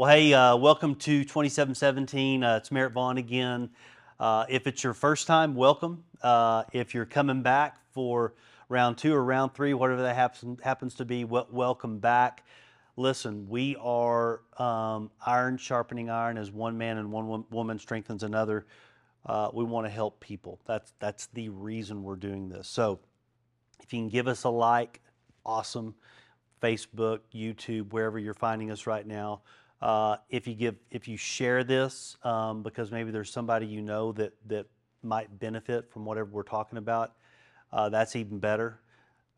Well, hey, uh, welcome to 2717. Uh, it's Merritt Vaughn again. Uh, if it's your first time, welcome. Uh, if you're coming back for round two or round three, whatever that happens, happens to be, welcome back. Listen, we are um, iron sharpening iron as one man and one woman strengthens another. Uh, we want to help people. That's that's the reason we're doing this. So, if you can give us a like, awesome. Facebook, YouTube, wherever you're finding us right now. Uh, if you give, if you share this, um, because maybe there's somebody you know that that might benefit from whatever we're talking about, uh, that's even better.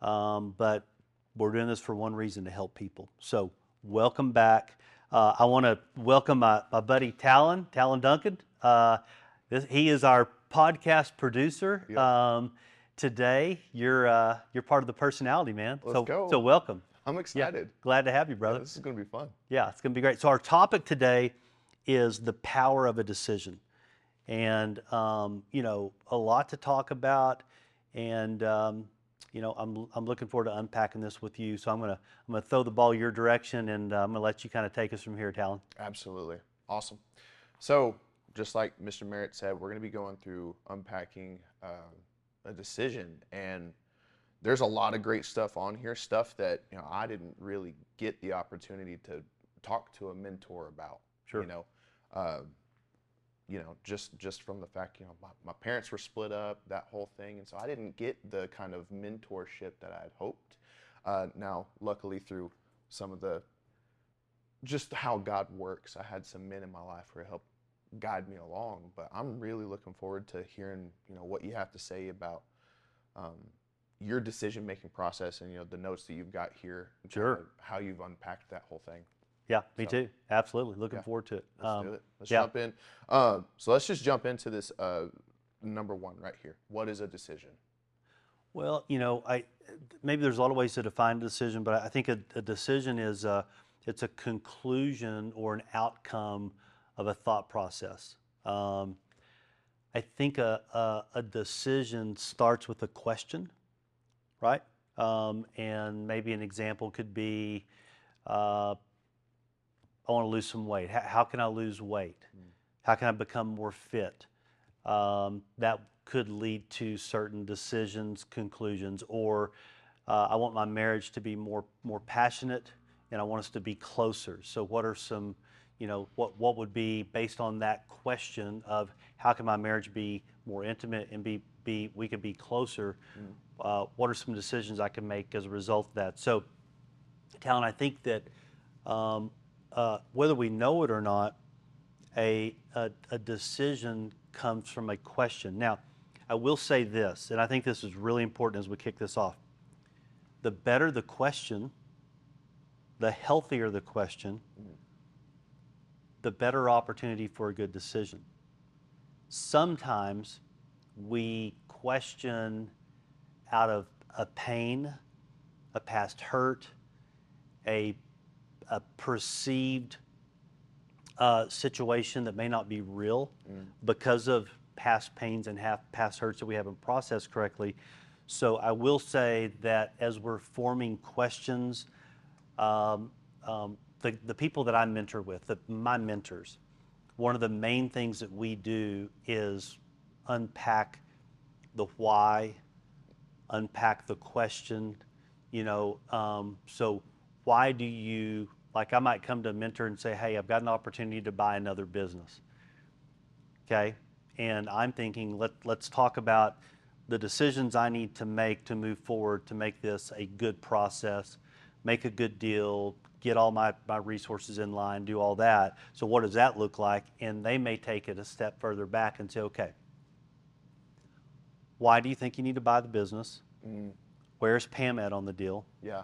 Um, but we're doing this for one reason to help people. So welcome back. Uh, I want to welcome my, my buddy Talyn, Talyn Duncan. Uh, this, he is our podcast producer. Yep. Um, today, you're uh, you're part of the personality, man. Let's so go. so welcome. I'm Yeah, excited. glad to have you, Yeah, brother. this is going to be fun. Yeah, it's going to be great. So, our topic today is the power of a decision. And, um, you know, a lot to talk about. And, um, you know, I'm, I'm looking forward to unpacking this with you. So, I'm going to I'm going to throw the ball your direction and uh, I'm going to let you kind of take us from here, Talyn. Absolutely. Awesome. So, just like Mr. Merritt said, we're going to be going through unpacking um, a decision. And there's a lot of great stuff on here, stuff that, you know, I didn't really get the opportunity to talk to a mentor about. Sure. You know, uh, you know, just just from the fact, you know, my, my parents were split up, that whole thing, and so I didn't get the kind of mentorship that I had hoped. Uh, now, luckily, through some of the just how God works, I had some men in my life who helped guide me along. But I'm really looking forward to hearing, you know, what you have to say about um, your decision-making process and you know the notes that you've got here. Sure. kinda how you've unpacked that whole thing. Yeah, me So- too. Absolutely. Looking Yeah, forward to it. Let's Um, do it. Let's yeah. jump in. Uh, so let's just jump into this uh, number one right here. What is a decision? Well, you know, I maybe there's a lot of ways to define a decision, but I think a, a decision is a, it's a conclusion or an outcome of a thought process. Um, I think a, a, a decision starts with a question, right? Um, and maybe an example could be, uh, I want to lose some weight. How, how can I lose weight? How can I become more fit? um, that could lead to certain decisions, conclusions, or uh, I want my marriage to be more more passionate, and I want us to be closer. So, what are some, you know, what what would be based on that question of how can my marriage be more intimate and be be we could be closer? Uh, what are some decisions I can make as a result of that? So, Talyn, I think that um, uh, whether we know it or not, a, a, a decision comes from a question. Now, I will say this, and I think this is really important as we kick this off. The better the question, the healthier the question, the better opportunity for a good decision. Sometimes we question out of a pain, a past hurt, a, a perceived uh, situation that may not be real because of past pains and half past hurts that we haven't processed correctly. So I will say that as we're forming questions, um, um, the, the people that I mentor with, the, my mentors, one of the main things that we do is unpack the why, unpack the question, you know, um, so why do you, like I might come to a mentor and say, hey, I've got an opportunity to buy another business. Okay? And I'm thinking, let, let's talk about the decisions I need to make to move forward to make this a good process, make a good deal, get all my, my resources in line, do all that. So, what does that look like? And they may take it a step further back and say, okay, why do you think you need to buy the business? Where's Pam at on the deal? Yeah.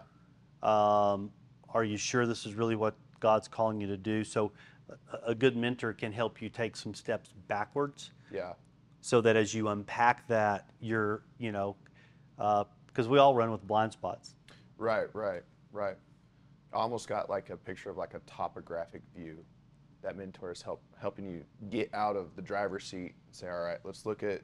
Um, are you sure this is really what God's calling you to do? So, a, a good mentor can help you take some steps backwards Yeah. so that as you unpack that, you're, you know, because we all run with blind spots. Right, right, right. I almost got like a picture of like a topographic view that mentors help helping you get out of the driver's seat and say, all right, let's look at,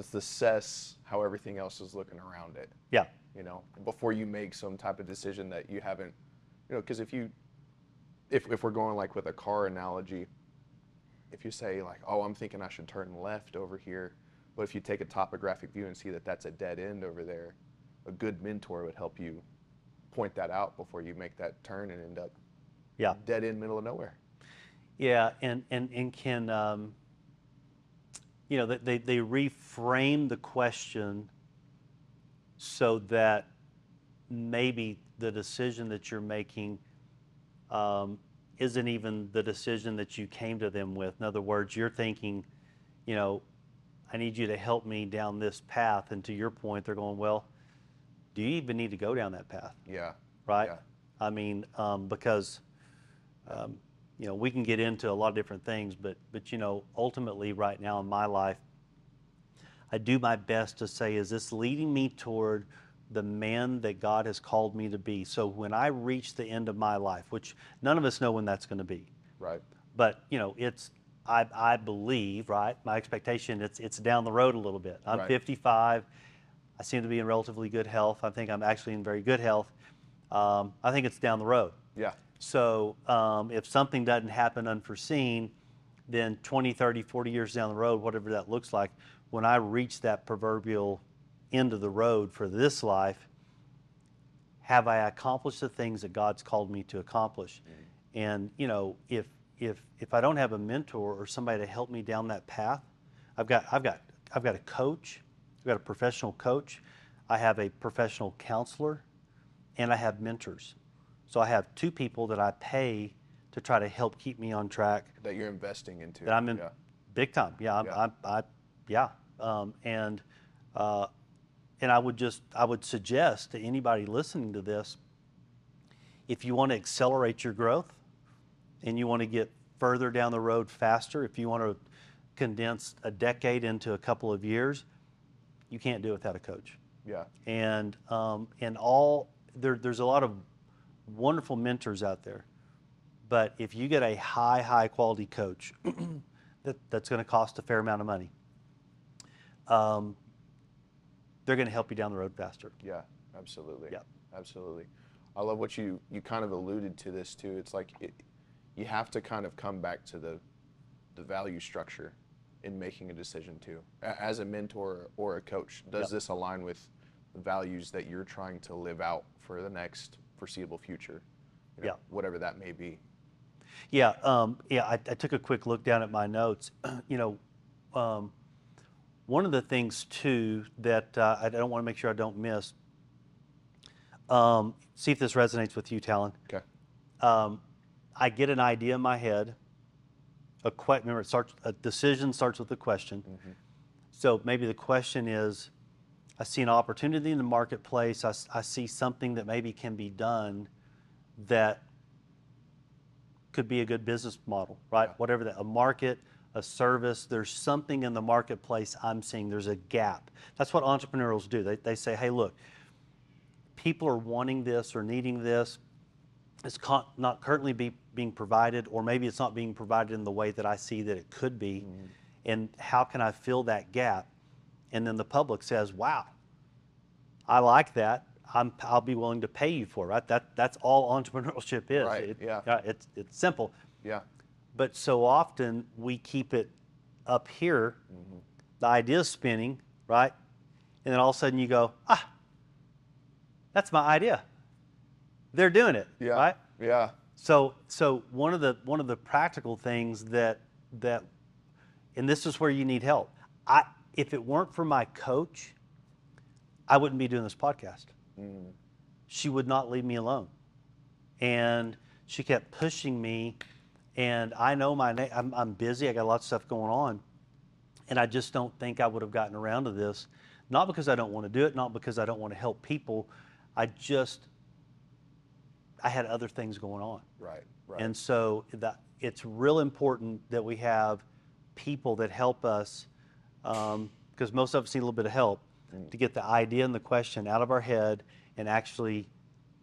let's assess how everything else is looking around it. Yeah. You know, before you make some type of decision that you haven't, you know, because if you if if we're going like with a car analogy, if you say like, oh, I'm thinking I should turn left over here, but if you take a topographic view and see that that's a dead end over there, a good mentor would help you point that out before you make that turn and end up Yeah. dead end middle of nowhere. Yeah, and and and can um, you know they they they reframe the question so that maybe the decision that you're making um, isn't even the decision that you came to them with. In other words, you're thinking, you know, I need you to help me down this path, and to your point, they're going, well, do you even need to go down that path? Yeah. right? Yeah. I mean, um, because um, you know we can get into a lot of different things, but but you know ultimately right now in my life, I do my best to say, is this leading me toward the man that God has called me to be? So when I reach the end of my life, which none of us know when that's going to be, Right. but you know it's I, I believe right my expectation it's it's down the road a little bit i'm Right. 55 i seem to be in relatively good health i think i'm actually in very good health um, i think it's down the road Yeah. So um, if something doesn't happen unforeseen then 20 30 40 years down the road whatever that looks like when i reach that proverbial end of the road for this life have I accomplished the things that God's called me to accomplish? And you know, if if if I don't have a mentor or somebody to help me down that path, I've got I've got I've got a coach, I've got a professional coach, I have a professional counselor, and I have mentors. So I have two people that I pay to try to help keep me on track That you're investing into. that I'm in Yeah. big time. Yeah, I'm, Yeah. I'm, I, yeah. Um, and uh, and I would just I would suggest to anybody listening to this, if you want to accelerate your growth, and you want to get further down the road faster, if you want to condense a decade into a couple of years, you can't do it without a coach Yeah. and um, and all there, there's a lot of wonderful mentors out there, but if you get a high high quality coach, that, that's going to cost a fair amount of money. Um, they're going to help you down the road faster. Yeah, absolutely. Yeah. Absolutely. I love what you you kind of alluded to this too. It's like it, you have to kind of come back to the the value structure in making a decision too. As a mentor or a coach, does Yep. this align with the values that you're trying to live out for the next foreseeable future? You know, Yeah. Whatever that may be. Yeah, um, yeah. I, I took a quick look down at my notes. you know, um, one of the things too that uh, I don't want to make sure I don't miss. Um, see if this resonates with you, Talyn. Okay. um, I get an idea in my head. A que- remember, it starts. A decision starts with a question. So maybe the question is, I see an opportunity in the marketplace. I see something that maybe can be done that could be a good business model, right? Yeah. Whatever that, a market, a service. There's something in the marketplace I'm seeing. There's a gap. That's what entrepreneurs do. They, they say, hey, look, people are wanting this or needing this it's con- not currently be, being provided, or maybe it's not being provided in the way that I see that it could be. Mm-hmm. And how can I fill that gap? And then the public says, "Wow, I like that. I'm, I'll be willing to pay you for it." Right? That that's all entrepreneurship is. Right, It- yeah. It's it's simple, Yeah. but so often we keep it up here, the idea's spinning, right? And then all of a sudden you go, "Ah, that's my idea." They're doing it, Yeah. right? Yeah. So, so one of the one of the practical things that that, and this is where you need help. I, if it weren't for my coach, I wouldn't be doing this podcast. Mm-hmm. She would not leave me alone, and she kept pushing me. And I know my name. I'm, I'm busy. I got lots of stuff going on, and I just don't think I would have gotten around to this. Not because I don't want to do it, not because I don't want to help people. I just I had other things going on. Right. Right. And so that it's real important that we have people that help us, because most of us need a little bit of help to get the idea and the question out of our head and actually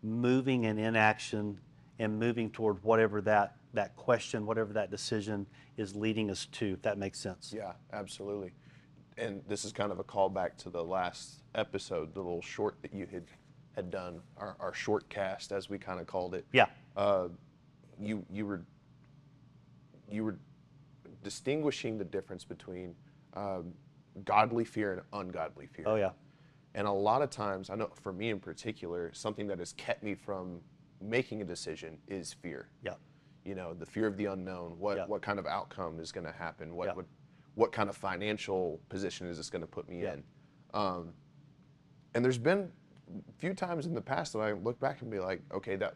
moving and in action and moving toward whatever that that question, whatever that decision is leading us to. If that makes sense. Yeah, absolutely. And this is kind of a callback to the last episode, the little short that you had had done, our, our short cast, as we kind of called it. Yeah. Uh, you you were you were distinguishing the difference between um, godly fear and ungodly fear. Oh yeah. And a lot of times, I know for me in particular, something that has kept me from making a decision is fear. Yeah. You know, the fear of the unknown. What Yeah. what kind of outcome is going to happen? What Yeah. what what kind of financial position is this going to put me Yeah. in? Um, and there's been a few times in the past that I look back and be like, okay, that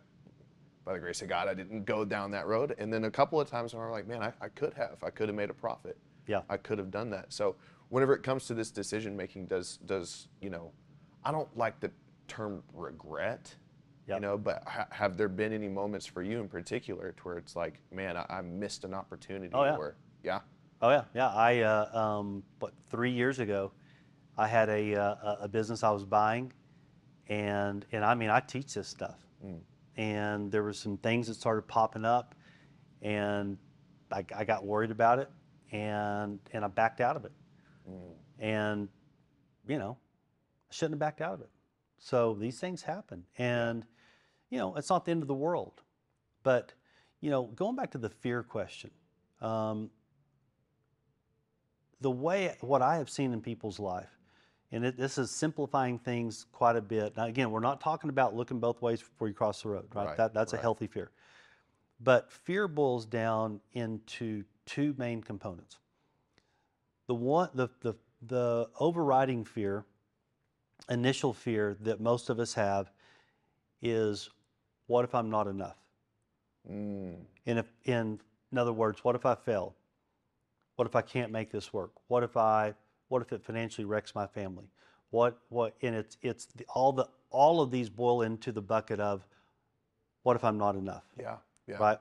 by the grace of God, I didn't go down that road. And then a couple of times where I'm like, man, I, I could have. I could have made a profit. Yeah. I could have done that. So whenever it comes to this decision making, does does you know, I don't like the term regret. You know, but ha- have there been any moments for you in particular to where it's like, man, I, I missed an opportunity? Oh, yeah. Or yeah. Oh yeah, yeah. I uh, um, what three years ago, I had a uh, a- a business I was buying, and and I mean I teach this stuff, and there were some things that started popping up, and I, I got worried about it, and and I backed out of it, and you know, I shouldn't have backed out of it. So these things happen, and you know, it's not the end of the world, but you know, going back to the fear question. Um, the way what I have seen in people's life, and it, this is simplifying things quite a bit. Now, again, we're not talking about looking both ways before you cross the road, right? Right, that, that's a healthy fear. But fear boils down into two main components. The one, the the the overriding fear, initial fear that most of us have, is, what if I'm not enough? Mm, And if, in, in other words, what if I fail? What if I can't make this work? What if I, what if it financially wrecks my family? What, what, and it's, it's the, all the, all of these boil into the bucket of, what if I'm not enough? yeah. Yeah. Right?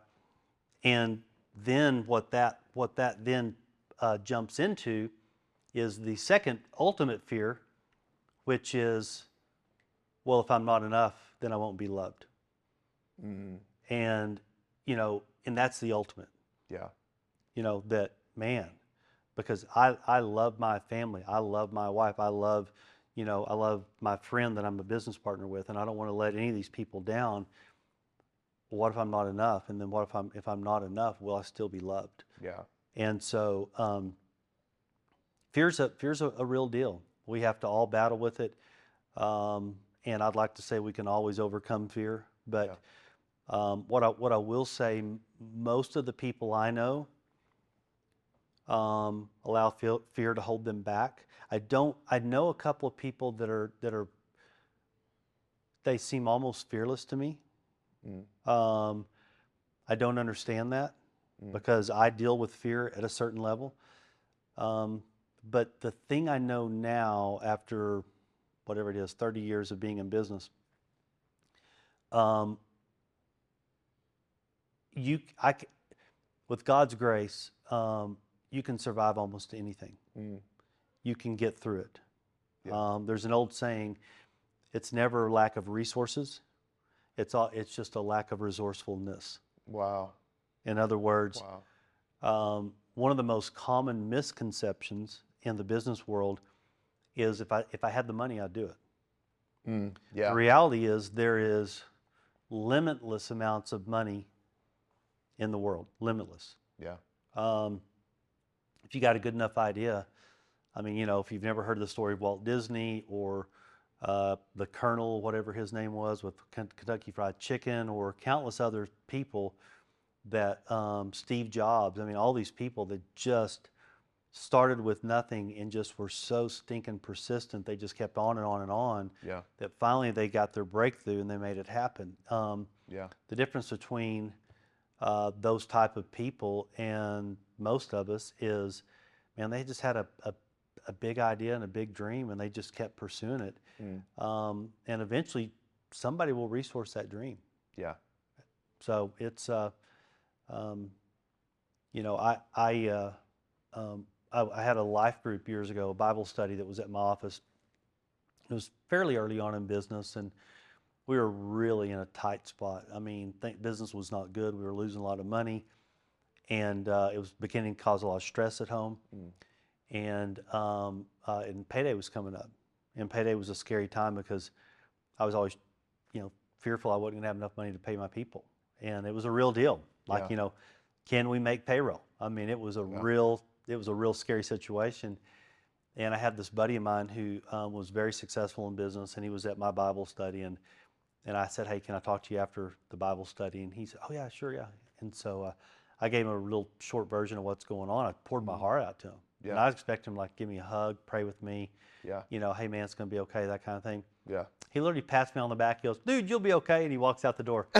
And then what that, what that then uh, jumps into is the second ultimate fear, which is, well, if I'm not enough, then I won't be loved. Mm, And, you know, and that's the ultimate yeah. you know that man because i i love my family i love my wife i love you know i love my friend that i'm a business partner with and i don't want to let any of these people down what if i'm not enough and then what if i'm if i'm not enough will i still be loved Yeah. and so um, fear's a fear's a, a real deal we have to all battle with it um, and i'd like to say we can always overcome fear but um, what I what I will say, most of the people I know um, allow fear, fear to hold them back. I don't. I know a couple of people that are that are. They seem almost fearless to me. Mm. Um, I don't understand that Mm. because I deal with fear at a certain level. Um, but the thing I know now, after whatever it is, 30 years of being in business, um, you, I, with God's grace, um, you can survive almost anything. Mm. You can get through it. Yeah. Um, there's an old saying, it's never lack of resources. It's all, it's just a lack of resourcefulness. Wow. In other words, Wow. um, one of the most common misconceptions in the business world is if I if I had the money, I'd do it. Mm. Yeah. The reality is there is limitless amounts of money in the world, limitless. Yeah. Um, if you got a good enough idea, I mean, you know, if you've never heard the story of Walt Disney or uh, the Colonel, whatever his name was, with Kentucky Fried Chicken, or countless other people that um, Steve Jobs, I mean, all these people that just started with nothing and just were so stinking persistent, they just kept on and on and on Yeah. that finally they got their breakthrough and they made it happen. Um, Yeah. the difference between uh, those type of people and most of us is, man, they just had a, a, a big idea and a big dream, and they just kept pursuing it. Mm. Um, and eventually, somebody will resource that dream. Yeah. So it's, uh, um, you know, I I, uh, um, I I had a life group years ago, a Bible study that was at my office. It was fairly early on in business, and we were really in a tight spot. I mean, think business was not good. We were losing a lot of money, and uh, it was beginning to cause a lot of stress at home. Mm. And um, uh, and payday was coming up, and payday was a scary time because I was always, you know, fearful I wasn't going to have enough money to pay my people. and it was a real deal. Like Yeah. you know, can we make payroll? I mean, it was a real it was a real scary situation. And I had this buddy of mine who um, was very successful in business, and he was at my Bible study, and and I said, "Hey, can I talk to you after the Bible study?" And he said, "Oh yeah, sure, yeah." And so uh, I gave him a real short version of what's going on. I poured my heart out to him, and Mm-hmm. I expect him to, like give me a hug, pray with me, Yeah. you know, "Hey man, it's gonna be okay," that kind of thing. Yeah. He literally pats me on the back. He goes, "Dude, you'll be okay," and he walks out the door.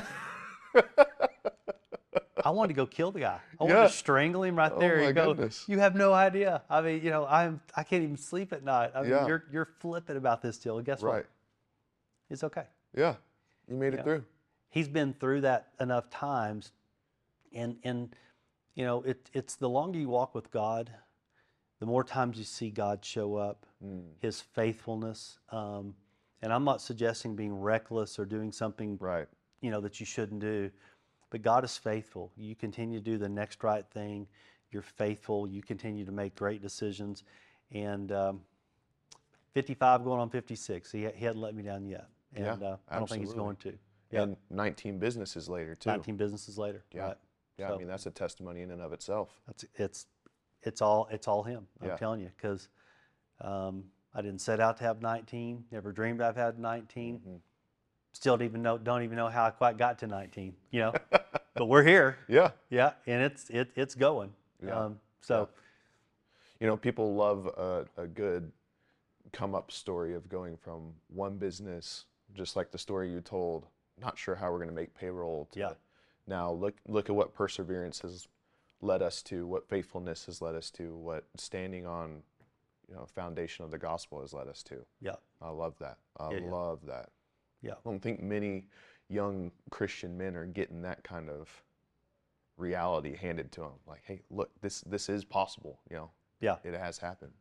I wanted to go kill the guy. I wanted to strangle him right Oh there my and go. goodness. You have no idea. I mean, you know, I'm I can't even sleep at night. I mean, Yeah. you're you're flippant about this deal. And guess Right. what? It's okay. Yeah. You made Yeah. it through. He's been through that enough times, and and you know, it it's the longer you walk with God, the more times you see God show up, Mm. His faithfulness. Um, and I'm not suggesting being reckless or doing something Right. you know that you shouldn't do but god is faithful you continue to do the next right thing you're faithful you continue to make great decisions and um, 55 going on 56 he, he hadn't let me down yet and Yeah, uh, i don't think he's going to Yeah. And 19 businesses later too. 19 businesses later Yeah. right Yeah, So- I mean that's a testimony in and of itself. that's it's it's all it's all him i'm Yeah. telling you because um, i didn't set out to have 19 never dreamed i've had 19 Mm-hmm. still don't even know don't even know how i quite got to 19 you know but we're here Yeah. Yeah, and it's it, it's going. Yeah, Um, so You know, people love a, a good come up story of going from one business, just like the story you told, not sure how we're going to make payroll, to Yeah. now look look at what perseverance has led us to, what faithfulness has led us to, what standing on you know foundation of the gospel has led us to. yeah, I love that. I Yeah, yeah. love that. yeah, I don't think many young Christian men are getting that kind of reality handed to them. Like, hey, look, this this is possible. You know, yeah. it has happened.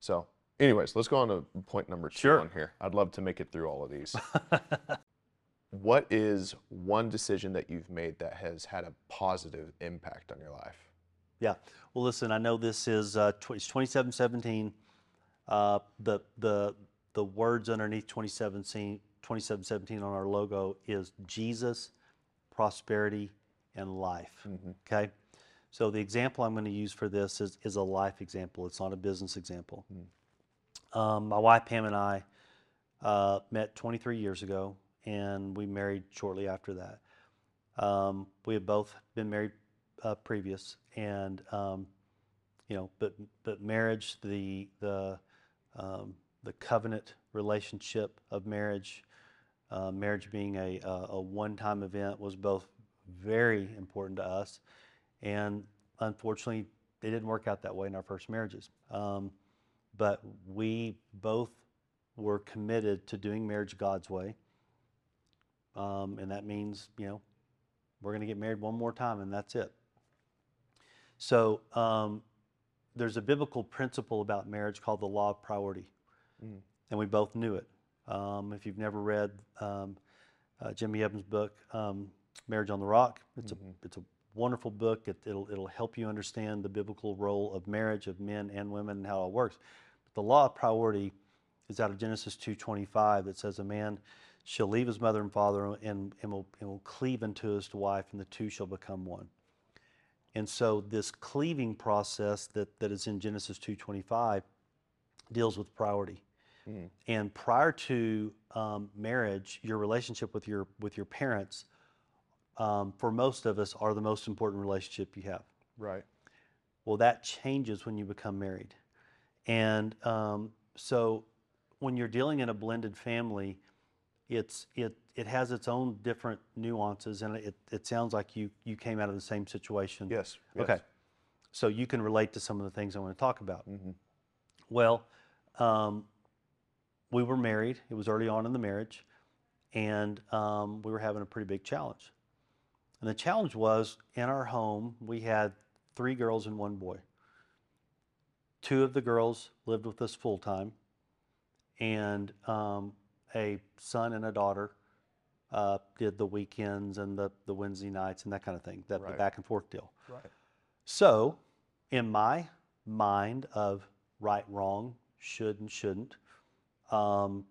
So, anyways, let's go on to point number two Sure. on here. I'd love to make it through all of these. what is one decision that you've made that has had a positive impact on your life? Yeah. Well, listen, I know this is uh, tw- it's 2717. Uh, the the the words underneath 2017 2717 on our logo is Jesus, prosperity, and life. Okay. So the example I'm going to use for this is is a life example. It's not a business example. Um, my wife Pam and I uh, met 23 years ago, and we married shortly after that. Um, we had both been married uh, previous, and um, you know, but but marriage, the the um, the covenant relationship of marriage, uh, marriage being a a, one-time event, was both very important to us, and unfortunately, it didn't work out that way in our first marriages. Um, but we both were committed to doing marriage God's way, um, and that means you know we're going to get married one more time, and that's it. So um, there's a biblical principle about marriage called the law of priority, Mm. and we both knew it. Um, if you've never read um, uh, Jimmy Evans' book, um, Marriage on the Rock, it's a it's a wonderful book. It, it'll it'll help you understand the biblical role of marriage of men and women and how it works. But the law of priority is out of Genesis 2:25 that says a man shall leave his mother and father and, and, will, and will cleave unto his wife, and the two shall become one. And so this cleaving process that, that is in Genesis 2:25 deals with priority. Mm. And prior to um, marriage, your relationship with your with your parents, um, for most of us, are the most important relationship you have. Right. Well, that changes when you become married. And um, so when you're dealing in a blended family, it's it it has its own different nuances, and it, it sounds like you you came out of the same situation. Yes. yes. Okay. So you can relate to some of the things I want to talk about. Mhm. Well, um, we were married. It was early on in the marriage, and um, we were having a pretty big challenge. And the challenge was in our home, we had three girls and one boy. Two of the girls lived with us full time, and um, a son and a daughter uh, did the weekends and the, the Wednesday nights and that kind of thing, that the back and forth deal. Right. So, in my mind of right, wrong, should and shouldn't, um,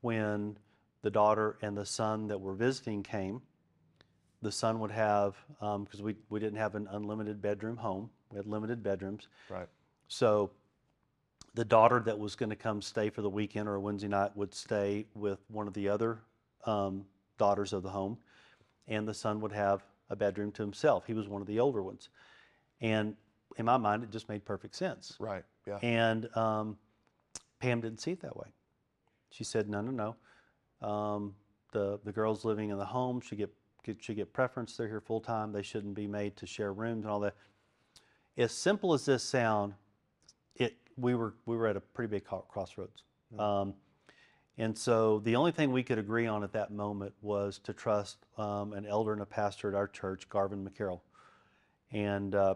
when the daughter and the son that were visiting came, the son would have, because we, we didn't have an unlimited bedroom home, we had limited bedrooms. Right. So the daughter that was going to come stay for the weekend or a Wednesday night would stay with one of the other um, daughters of the home, and the son would have a bedroom to himself. He was one of the older ones. And in my mind, it just made perfect sense. Right. Yeah. And um, Pam didn't see it that way. She said, no, no, no. Um, the, the girls living in the home should get, get, should get preference. They're here full time. They shouldn't be made to share rooms and all that. As simple as this sound, it, we, were, we were at a pretty big crossroads. Um, and so the only thing we could agree on at that moment was to trust um, an elder and a pastor at our church, Garvin McCarroll. And uh,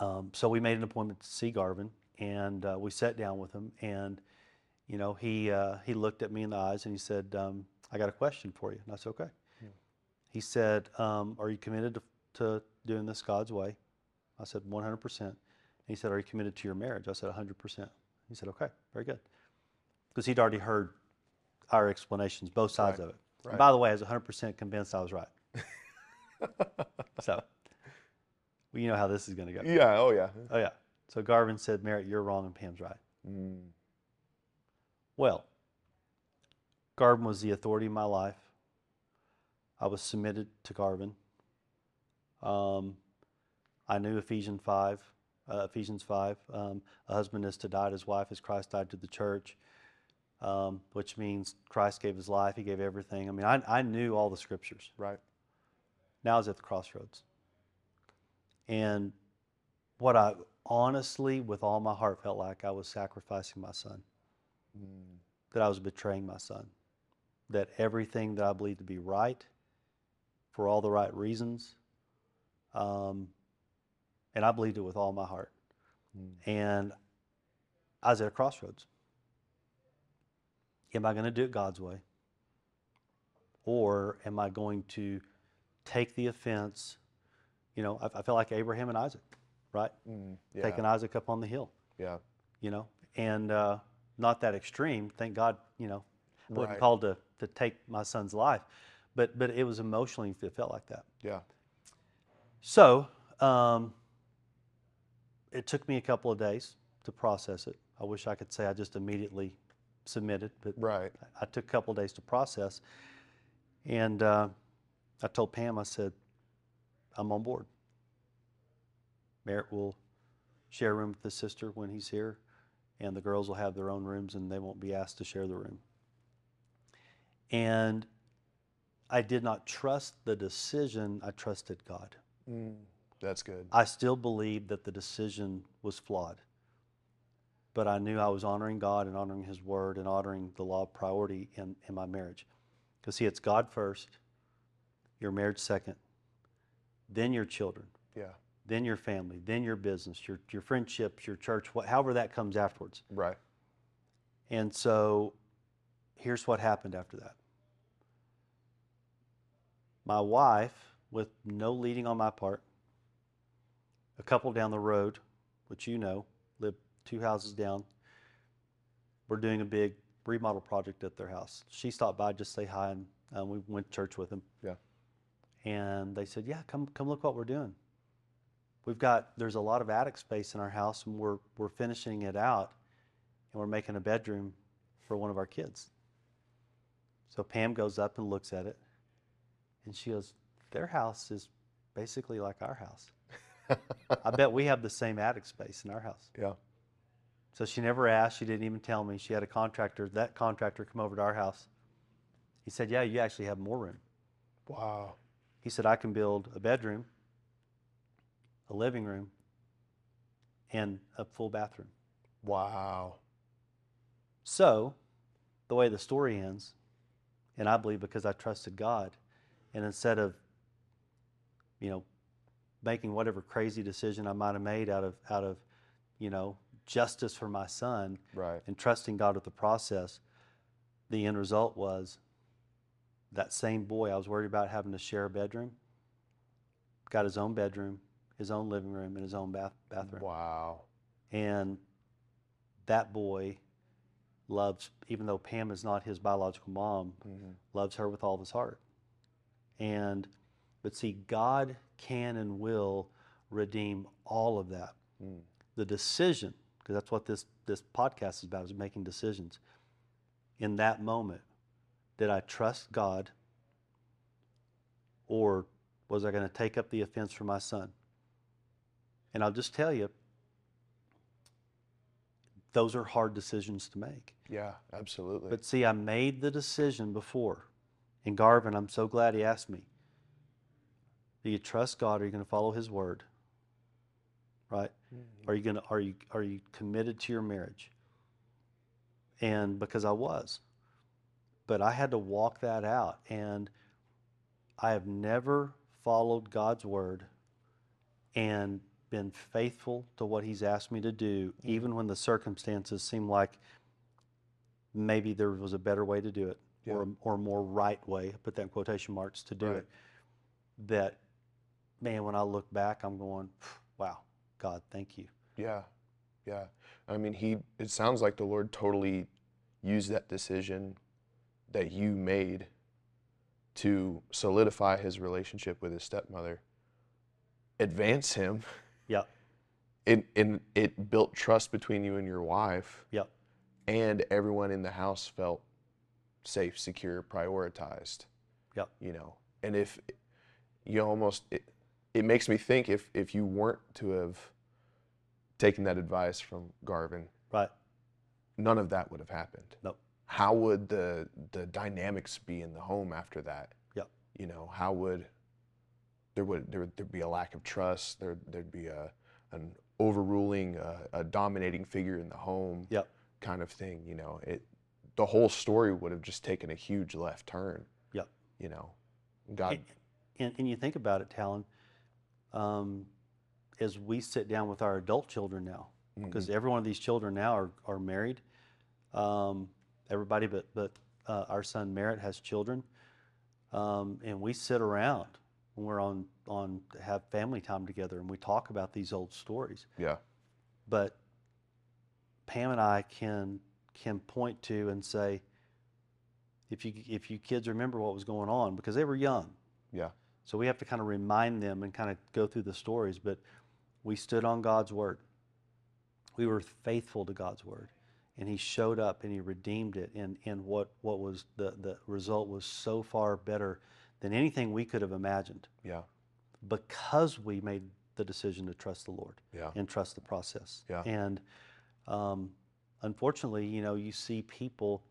um, so we made an appointment to see Garvin, and uh, we sat down with him. And you know, he uh, he looked at me in the eyes and he said, um, "I got a question for you." And I said, "Okay." He said, um, "Are you committed to, to doing this God's way?" I said, "100 percent." He said, "Are you committed to your marriage?" I said, "100 percent." He said, "Okay, very good," because he'd already heard our explanations, both sides Right, of it. And by the way, I was 100 percent convinced I was right. so, well, you know how this is going to go. Yeah. Oh yeah. Oh yeah. So Garvin said, Merritt, you're wrong and Pam's right. Mm. Well, Garvin was the authority in my life. I was submitted to Garvin. Um, I knew Ephesians 5, uh, Ephesians 5, um, a husband is to die to his wife as Christ died to the church, um, which means Christ gave his life, he gave everything. I mean, I, I knew all the scriptures. Right. Now I was at the crossroads. And what I honestly, with all my heart, felt like I was sacrificing my son, Mm. that I was betraying my son, that everything that I believed to be right, for all the right reasons, um, and I believed it with all my heart. Mm. And I was at a crossroads. Am I going to do it God's way? Or am I going to take the offense? You know, I, I felt like Abraham and Isaac, right? Mm. Yeah. Taking Isaac up on the hill, yeah. you know, and uh, not that extreme. Thank God, you know, I wasn't Right. called to, to take my son's life, but but it was emotionally, it felt like that. Yeah. So um, it took me a couple of days to process it. I wish I could say I just immediately submitted, but Right. I took a couple of days to process. And uh, I told Pam, I said, I'm on board. Merritt will share a room with his sister when he's here, and the girls will have their own rooms and they won't be asked to share the room. And I did not trust the decision, I trusted God. Mm. That's good. I still believed that the decision was flawed. But I knew I was honoring God and honoring His Word and honoring the law of priority in, in my marriage. Because, see, it's God first, your marriage second, then your children, Yeah. then your family, then your business, your, your friendships, your church, what, however that comes afterwards. Right. And so here's what happened after that. My wife, with no leading on my part, a couple down the road, which you know, live two houses down, we're doing a big remodel project at their house. She stopped by just to say hi, and uh, we went to church with them. Yeah. And they said, "Yeah, come come look what we're doing. We've got there's a lot of attic space in our house, and we're we're finishing it out, and we're making a bedroom for one of our kids." So Pam goes up and looks at it, and she goes, "Their house is basically like our house. I bet we have the same attic space in our house." Yeah. So she never asked. She didn't even tell me. She had a contractor. That contractor come over to our house. He said, "Yeah, you actually have more room." Wow. He said, "I can build a bedroom, a living room, and a full bathroom." Wow. So, the way the story ends, and I believe because I trusted God, and instead of, you know, making whatever crazy decision I might have made out of out of, you know, justice for my son, Right. and trusting God with the process, the end result was that same boy I was worried about having to share a bedroom got his own bedroom, his own living room, and his own bath, bathroom. Wow. And that boy loves, even though Pam is not his biological mom, hmm loves her with all of his heart. And but see, God can and will redeem all of that. Mm. The decision, because that's what this this podcast is about, is making decisions. In that moment, did I trust God, or was I going to take up the offense for my son? And I'll just tell you, those are hard decisions to make. Yeah, absolutely. But see, I made the decision before. And Garvin, I'm so glad he asked me. Do you trust God? Are you going to follow His word? Right? Mhm. Are you going to are you are you committed to your marriage? And because I was, but I had to walk that out, and I have never followed God's word and been faithful to what He's asked me to do, even when the circumstances seem like maybe there was a better way to do it or, a- or a more right way, I put that in quotation marks, to do Right. it. That, man, when I look back, I'm going, wow, God, thank you. Yeah, yeah. I mean, he. It sounds like the Lord totally used that decision that you made to solidify his relationship with his stepmother, advance him. Yeah. It and it built trust between you and your wife, yep, and everyone in the house felt safe, secure, prioritized. yep, You know, and if you almost it, it makes me think if if you weren't to have taken that advice from Garvin, right. none of that would have happened. Nope. How would the the dynamics be in the home after that? Yep. You know, how would there would there would be a lack of trust. There there'd be a an overruling, uh, a dominating figure in the home, Yep. kind of thing. You know, it the whole story would have just taken a huge left turn. Yep. You know, God. And, and, and you think about it, Talyn, um, as we sit down with our adult children now, because every one of these children now are, are married. Um, everybody but, but uh, our son Merritt has children. Um, and we sit around when we're on, on have family time together and we talk about these old stories. yeah. But Pam and I can can point to and say, if you if you kids remember what was going on because they were young, Yeah. So we have to kind of remind them and kind of go through the stories. But we stood on God's word. We were faithful to God's word, and He showed up and He redeemed it. And and what what was the the result was so far better than anything we could have imagined Yeah. because we made the decision to trust the Lord Yeah. and trust the process. Yeah. And um, unfortunately, you know, you see people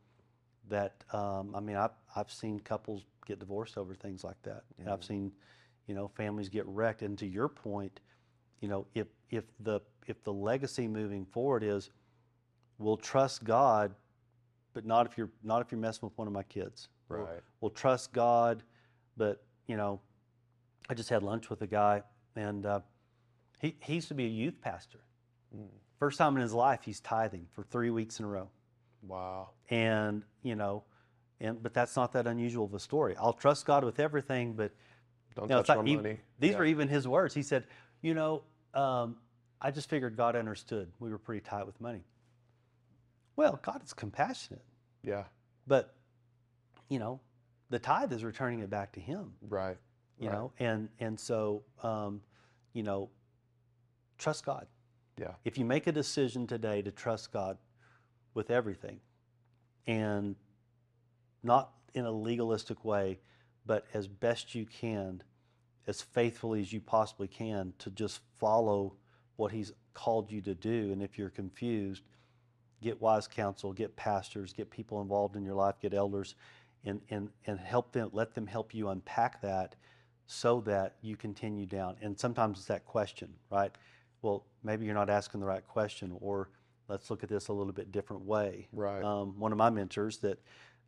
that um, I mean, I've I've seen couples get divorced over things like that, and I've seen, you know, families get wrecked. And to your point, you know, if if the if the legacy moving forward is, we'll trust God, but not if you're not if you're messing with one of my kids. We'll- Right. We'll trust God, but you know, I just had lunch with a guy, and uh, he he used to be a youth pastor. Mm. First time in his life, he's tithing for three weeks in a row, Wow. and you know, and but that's not that unusual of a story. I'll trust God with everything, but Don't you know, touch my money. These yeah. were even his words. He said, "You know, um, I just figured God understood. We were pretty tight with money." Well, God is compassionate, Yeah. but you know, the tithe is returning it back to Him. Right. You right. know, and and so um, you know, trust God. Yeah. If you make a decision today to trust God with everything, and not in a legalistic way, but as best you can, as faithfully as you possibly can, to just follow what He's called you to do. And if you're confused, get wise counsel, get pastors, get people involved in your life, get elders, and, and, and help them, let them help you unpack that so that you continue down. And sometimes it's that question, right? Well, maybe you're not asking the right question, or let's look at this a little bit different way. Right. Um, one of my mentors that,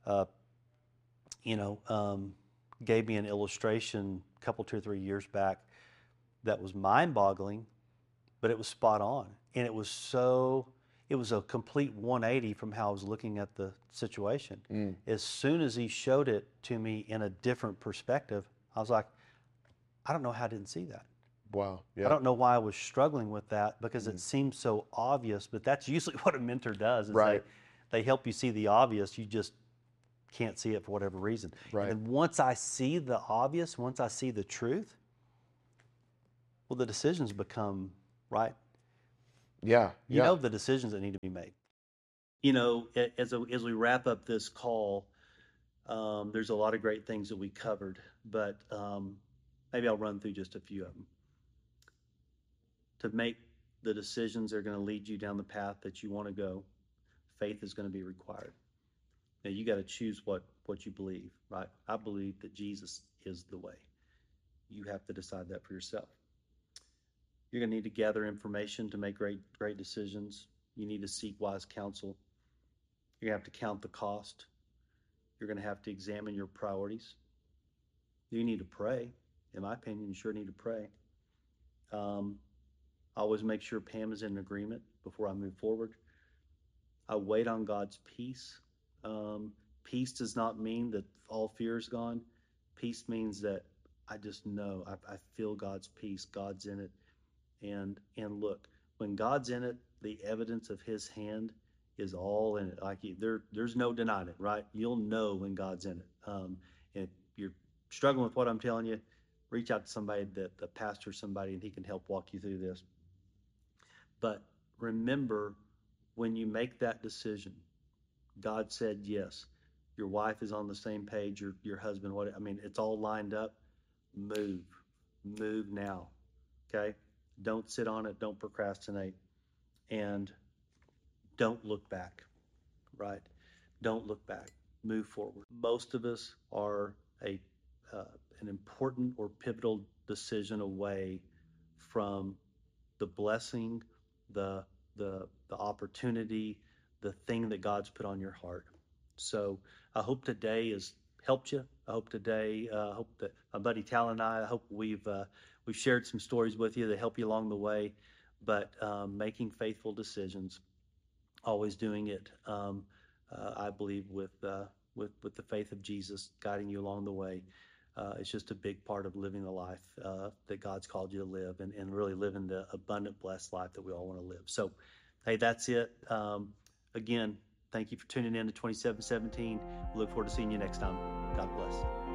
uh, you know, um, gave me an illustration a couple, two or three years back that was mind boggling, but it was spot on. And it was so, it was a complete 180 from how I was looking at the situation. Mm. As soon as he showed it to me in a different perspective, I was like, I don't know how I didn't see that. Wow. Yeah. I don't know why I was struggling with that because Mm. it seems so obvious, but that's usually what a mentor does. Is Right. They, they help you see the obvious. You just can't see it for whatever reason. Right. And then once I see the obvious, once I see the truth, well, the decisions become right. Yeah. You yeah. know the decisions that need to be made. You know, as a, as we wrap up this call, um, there's a lot of great things that we covered, but um, maybe I'll run through just a few of them. To make the decisions that are going to lead you down the path that you want to go, faith is going to be required. Now you got to choose what what you believe, right? I believe that Jesus is the way. You have to decide that for yourself. You're going to need to gather information to make great great decisions. You need to seek wise counsel. You're going to have to count the cost. You're going to have to examine your priorities. You need to pray. In my opinion, you sure need to pray. Um, I always make sure Pam is in agreement before I move forward. I wait on God's peace. Um, peace does not mean that all fear is gone. Peace means that I just know I, I feel God's peace. God's in it, and and look, when God's in it, the evidence of His hand is all in it. Like you, there, there's no denying it, right? You'll know when God's in it. Um, and if you're struggling with what I'm telling you, reach out to somebody that the pastor, somebody, and he can help walk you through this. But remember, when you make that decision, God said yes. Your wife is on the same page. Your your husband. What I mean, it's all lined up. Move, move now. Okay. Don't sit on it. Don't procrastinate, and don't look back. Right. Don't look back. Move forward. Most of us are a uh, an important or pivotal decision away from the blessing, the the the opportunity, the thing that God's put on your heart. So I hope today has helped you. I hope today, uh, I hope that my buddy Tal and I, I hope we've uh, we've shared some stories with you that help you along the way. But um, making faithful decisions, always doing it, um, uh, I believe, with uh, with with the faith of Jesus guiding you along the way. Uh, it's just a big part of living the life uh, that God's called you to live and, and really living the abundant, blessed life that we all want to live. So, hey, that's it. Um, again, thank you for tuning in to 2717. We look forward to seeing you next time. God bless.